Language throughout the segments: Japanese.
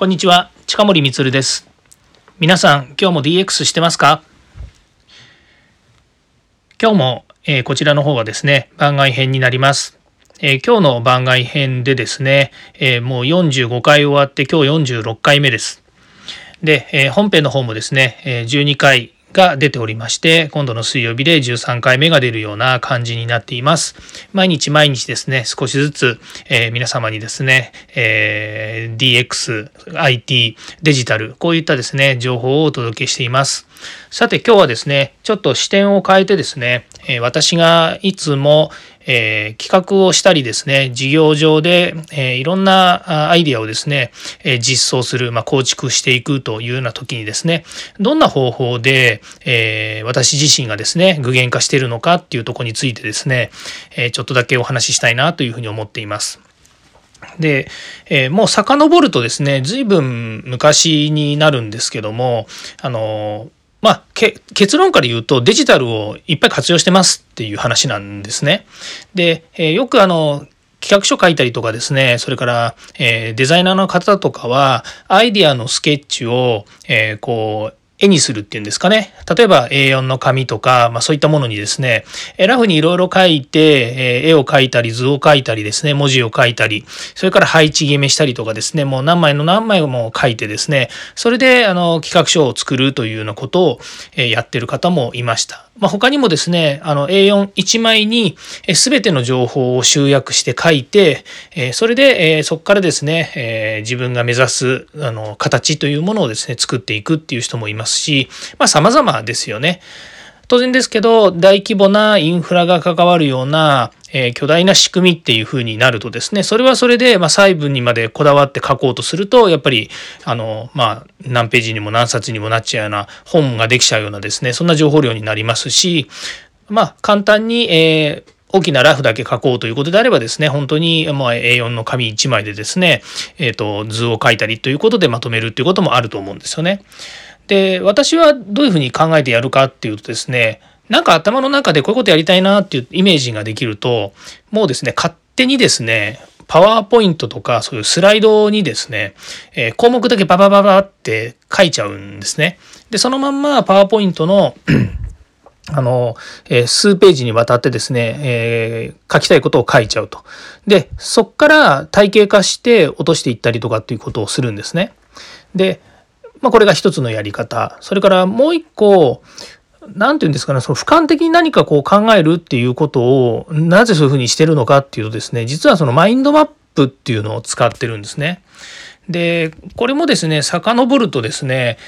こんにちは、近森光です。皆さん、今日も DX してますか？今日も、えー、こちらの方はですね、番外編になります。えー、今日の番外編でですね、えー、もう45回終わって今日46回目です。で、え本編の方もですね、え12回が出ておりまして、今度の水曜日で13回目が出るような感じになっています。毎日毎日ですね、少しずつ、えー、皆様にですね、えー、DX、IT、デジタル、こういったですね、情報をお届けしています。さて今日はですね、ちょっと視点を変えてですね、え、私がいつも、えー、企画をしたりですね、事業上で、えー、いろんなアイデアをですね、え実装する、まあ、構築していくというような時にですね、どんな方法で、え私自身がですね、具現化しているのかっていうとこについてですね、えちょっとだけお話ししたいなというふうに思っています。で、えー、もう遡るとですね、随分昔になるんですけども、あのまあ、結論から言うとデジタルをいっぱい活用してますっていう話なんですね。で、え、よくあの企画書書いたりとかですね、それから、え、デザイナーの方とかは、アイディアのスケッチを、え、こう、絵にするっていうんですかね。例えば A4 の紙とか、まあそういったものにですね、ラフにいろいろ書いて、絵を描いたり図を描いたりですね、文字を書いたり、それから配置決めしたりとかですね、もう何枚の何枚も書いてですね、それであの企画書を作るというようなことをやってる方もいました。まあ、他にもですね、あの A41 枚に全ての情報を集約して書いて、それでそこからですね、自分が目指すあの形というものをですね、作っていくっていう人もいますし、まあ様々ですよね。当然ですけど、大規模なインフラが関わるような、え、巨大な仕組みっていう風になるとですね、それはそれで、ま、細部にまでこだわって書こうとすると、やっぱり、あの、まあ、何ページにも何冊にもなっちゃうような本ができちゃうようなですね、そんな情報量になりますし、まあ、簡単に、えー大きなラフだけ書こうということであればですね、本当にま A4 の紙1枚でですね、えっ、ー、と、図を書いたりということでまとめるっていうこともあると思うんですよね。で私はどういうふうに考えてやるかっていうとですねなんか頭の中でこういうことやりたいなっていうイメージができるともうですね勝手にですねパワーポイントとかそういうスライドにですね、えー、項目だけババババって書いちゃうんですね。でそのまんまパワーポイントの あの、えー、数ページにわたってですね、えー、書きたいことを書いちゃうと。で、そっから体系化して落としていったりとかっていうことをするんですね。で、まあ、これが一つのやり方。それからもう一個、何て言うんですかね、その俯瞰的に何かこう考えるっていうことを、なぜそういうふうにしてるのかっていうとですね、実はそのマインドマップっていうのを使ってるんですね。で、これもですね、遡るとですね、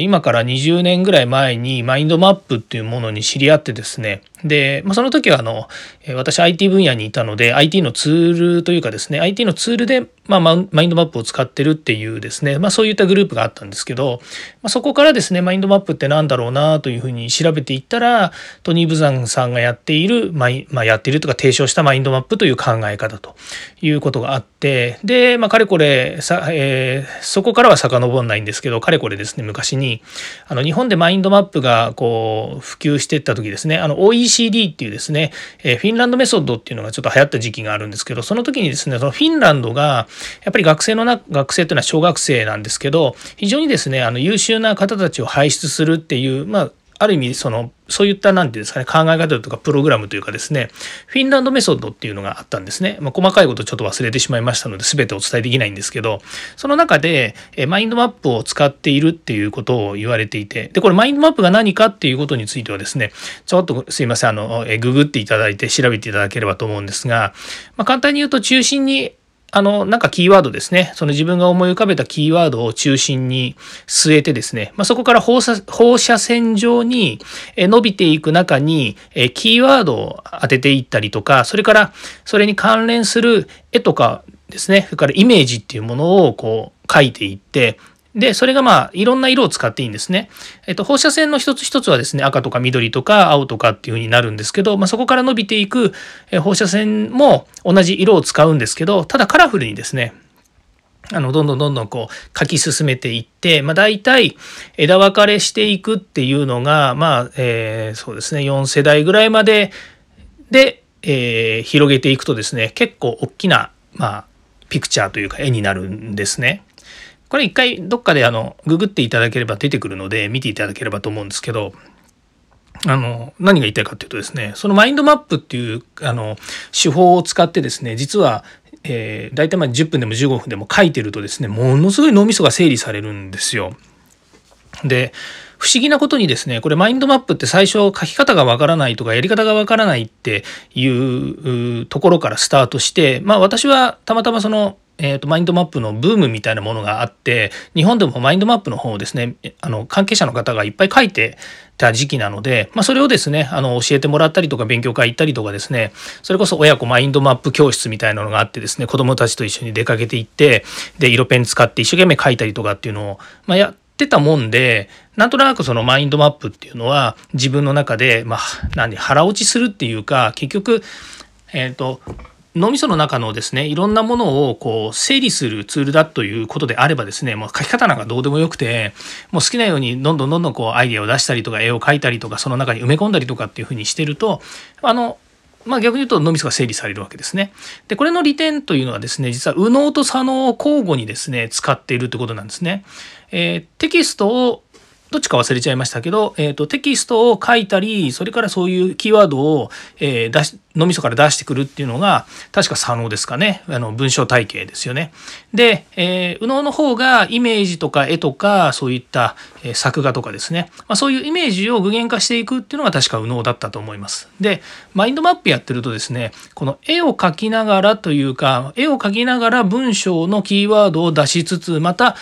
今から20年ぐらい前にマインドマップっていうものに知り合ってですね、で、まあ、その時はあの、私 IT 分野にいたので IT のツールというかですね IT のツールで、まあ、マインドマップを使ってるっていうですね、まあ、そういったグループがあったんですけど、まあ、そこからですねマインドマップって何だろうなというふうに調べていったらトニー・ブザンさんがやっている、まあ、やっているとか提唱したマインドマップという考え方ということがあってで、まあ、かれこれさ、えー、そこからは遡らないんですけどかれこれですね昔にあの日本でマインドマップがこう普及していった時ですねあの OECD っていうですね、え、フィンランドメソッドっていうのがちょっと流行った時期があるんですけどその時にですねそのフィンランドがやっぱり学生のな学生というのは小学生なんですけど非常にですねあの優秀な方たちを輩出するっていうまあある意味そのそういった何て言うんですかね考え方とかプログラムというかですねフィンランドメソッドっていうのがあったんですね、まあ、細かいことちょっと忘れてしまいましたので全てお伝えできないんですけどその中でマインドマップを使っているっていうことを言われていてでこれマインドマップが何かっていうことについてはですねちょっとすいませんあのググっていただいて調べていただければと思うんですが、まあ、簡単に言うと中心にあの、なんかキーワードですね。その自分が思い浮かべたキーワードを中心に据えてですね、まあ、そこから放射放射線上に伸びていく中に、キーワードを当てていったりとか、それからそれに関連する絵とかですね、それからイメージっていうものをこう書いていって、で、それがまあ、いろんな色を使っていいんですね。えっと、放射線の一つ一つはですね、赤とか緑とか青とかっていう風になるんですけど、まあ、そこから伸びていく放射線も同じ色を使うんですけど、ただカラフルにですね、あの、どんどんどんどんこう書き進めていって、まあ大体枝分かれしていくっていうのが、まあ、えー、そうですね、4世代ぐらいまでで、えー、広げていくとですね、結構大きな、まあ、ピクチャーというか絵になるんですね。これ一回どっかであのググっていただければ出てくるので見ていただければと思うんですけどあの何が言いたいかっていうとですねそのマインドマップっていうあの手法を使ってですね実はえー、大体まあ10分でも15分でも書いてるとですねものすごい脳みそが整理されるんですよ。で不思議なことにですねこれマインドマップって最初書き方がわからないとかやり方がわからないっていうところからスタートしてまあ私はたまたまそのえーと、マインドマップのブームみたいなものがあって日本でもマインドマップの方をですねあの関係者の方がいっぱい書いてた時期なので、まあ、それをですねあの教えてもらったりとか勉強会行ったりとかですねそれこそ親子マインドマップ教室みたいなのがあってですね子どもたちと一緒に出かけていってで色ペン使って一生懸命書いたりとかっていうのを、まあ、やってたもんでなんとなくそのマインドマップっていうのは自分の中で、まあ、何腹落ちするっていうか結局えっ、ー、と脳みその中のですねいろんなものをこう整理するツールだということであればですねもう書き方なんかどうでもよくてもう好きなようにどんどんどんどんこうアイデアを出したりとか絵を描いたりとかその中に埋め込んだりとかっていうふうにしてるとあのまあ、逆に言うと脳みそが整理されるわけですね。でこれの利点というのはですね実は右脳と左脳を交互にですね使っているということなんですね。えー、テキストをどっちか忘れちゃいましたけど、えーと、テキストを書いたりそれからそういうキーワードを、えー、出し脳みそから出してくるっていうのが確か左脳ですかねあの文章体系ですよね。で、えー、右脳の方がイメージとか絵とかそういった、えー、作画とかですね、まあ、そういうイメージを具現化していくっていうのが確か右脳だったと思います。でマインドマップやってるとですねこの絵を描きながらというか絵を描きながら文章のキーワードを出しつつまた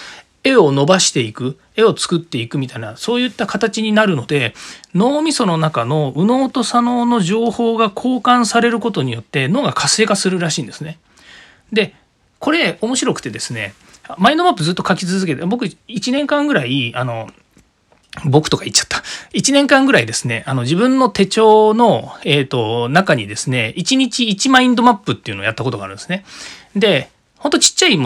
絵を伸ばしていく絵を作っていくみたいなそういった形になるので脳みその中の右脳と左脳の情報が交換されることによって脳が活性化するらしいんですね。でこれ面白くてですねマインドマップずっと書き続けて僕1年間ぐらいあの僕とか言っちゃった。1年間ぐらいですね、あの自分の手帳の、えーと、中にですね、1日1マインドマップっていうのをやったことがあるんですね。で、ほんとちっちゃい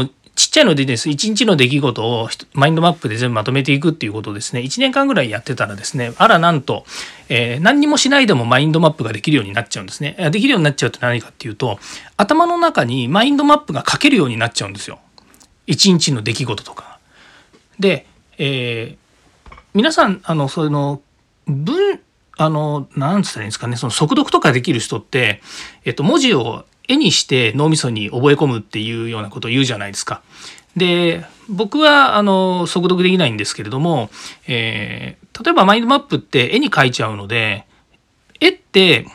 ちっちゃいのでです一日の出来事をマインドマップで全部まとめていくっていうことをですね1年間ぐらいやってたらですねあらなんと、えー、何にもしないでもマインドマップができるようになっちゃうんですね。できるようになっちゃうって何かっていうと頭の中にマインドマップが書けるようになっちゃうんですよ。一日の出来事とか。で、えー、皆さんあのその文あの、なんつったらいいんですかね、その速読とかできる人って、えっと、文字を絵にして脳みそに覚え込むっていうようなことを言うじゃないですか。で僕はあの速読できないんですけれども、えー、例えばマインドマップって絵に描いちゃうので絵って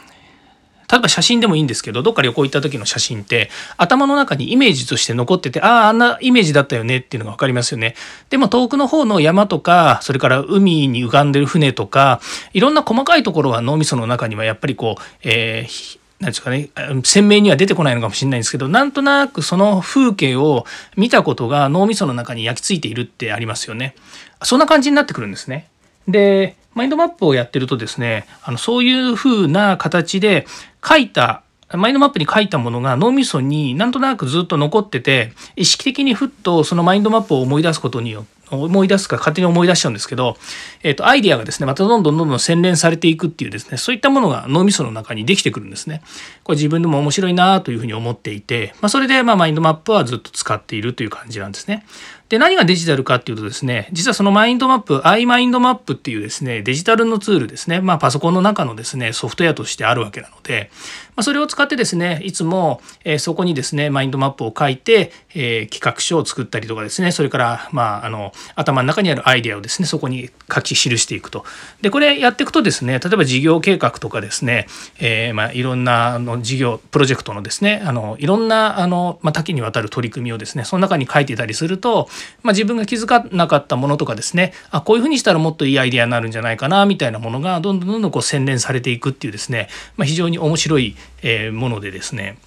例えば写真でもいいんですけどどっか旅行行った時の写真って頭の中にイメージとして残っててあああんなイメージだったよねっていうのが分かりますよね。でも遠くの方の山とかそれから海に浮かんでる船とかいろんな細かいところは脳みその中にはやっぱりこう、えーなんですかね鮮明には出てこないのかもしれないんですけどなんとなくその風景を見たことが脳みその中に焼き付いているってありますよね。そんな感じになってくるんですね。でマインドマップをやってるとですねあのそういう風な形で書いたマインドマップに書いたものが脳みそになんとなくずっと残ってて意識的にふっとそのマインドマップを思い出すことによって思い出すか勝手に思い出しちゃうんですけど、えっ、と、アイディアがですね、またどんどんどんどん洗練されていくっていうですね、そういったものが脳みその中にできてくるんですね。これ自分でも面白いなというふうに思っていて、まあ、それで、まあ、マインドマップはずっと使っているという感じなんですね。で、何がデジタルかっていうとですね、実はそのマインドマップ、iMindMap っていうですね、デジタルのツールですね、まあパソコンの中のですね、ソフトウェアとしてあるわけなので、まあ、それを使ってですね、いつも、えそこにですね、マインドマップを書いて、えー、企画書を作ったりとかですね、それから、まあ、あの、頭の中にあるアイデアをですね、そこに書き記していくと。で、これやっていくとですね、例えば事業計画とかですね、えー、まあ、いろんなあの事業、プロジェクトのですね、あの、いろんな、あの、まあ、多岐にわたる取り組みをですね、その中に書いてたりすると、まあ、自分が気づかなかったものとかですねあこういうふうにしたらもっといいアイデアになるんじゃないかなみたいなものがどんどんどんどんこう洗練されていくっていうですね、ま、非常に面白いえものでですね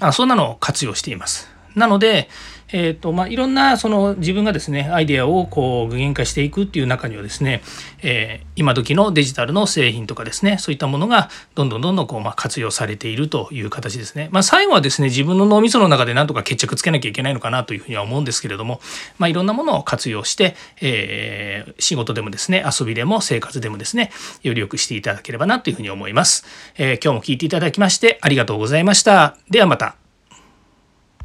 あそんなのを活用しています。なので、えーとまあ、いろんなその自分がですねアイデアをこう具現化していくっていう中にはですね、えー、今時のデジタルの製品とかですねそういったものがどんどんどんどんこう、まあ、活用されているという形ですね。まあ、最後はですね自分の脳みその中で何とか決着つけなきゃいけないのかなというふうには思うんですけれども、まあ、いろんなものを活用して、えー、仕事でもですね遊びでも生活でもですねより良くしていただければなというふうに思います。えー、今日も聞いていただきましてありがとうございました。ではまた。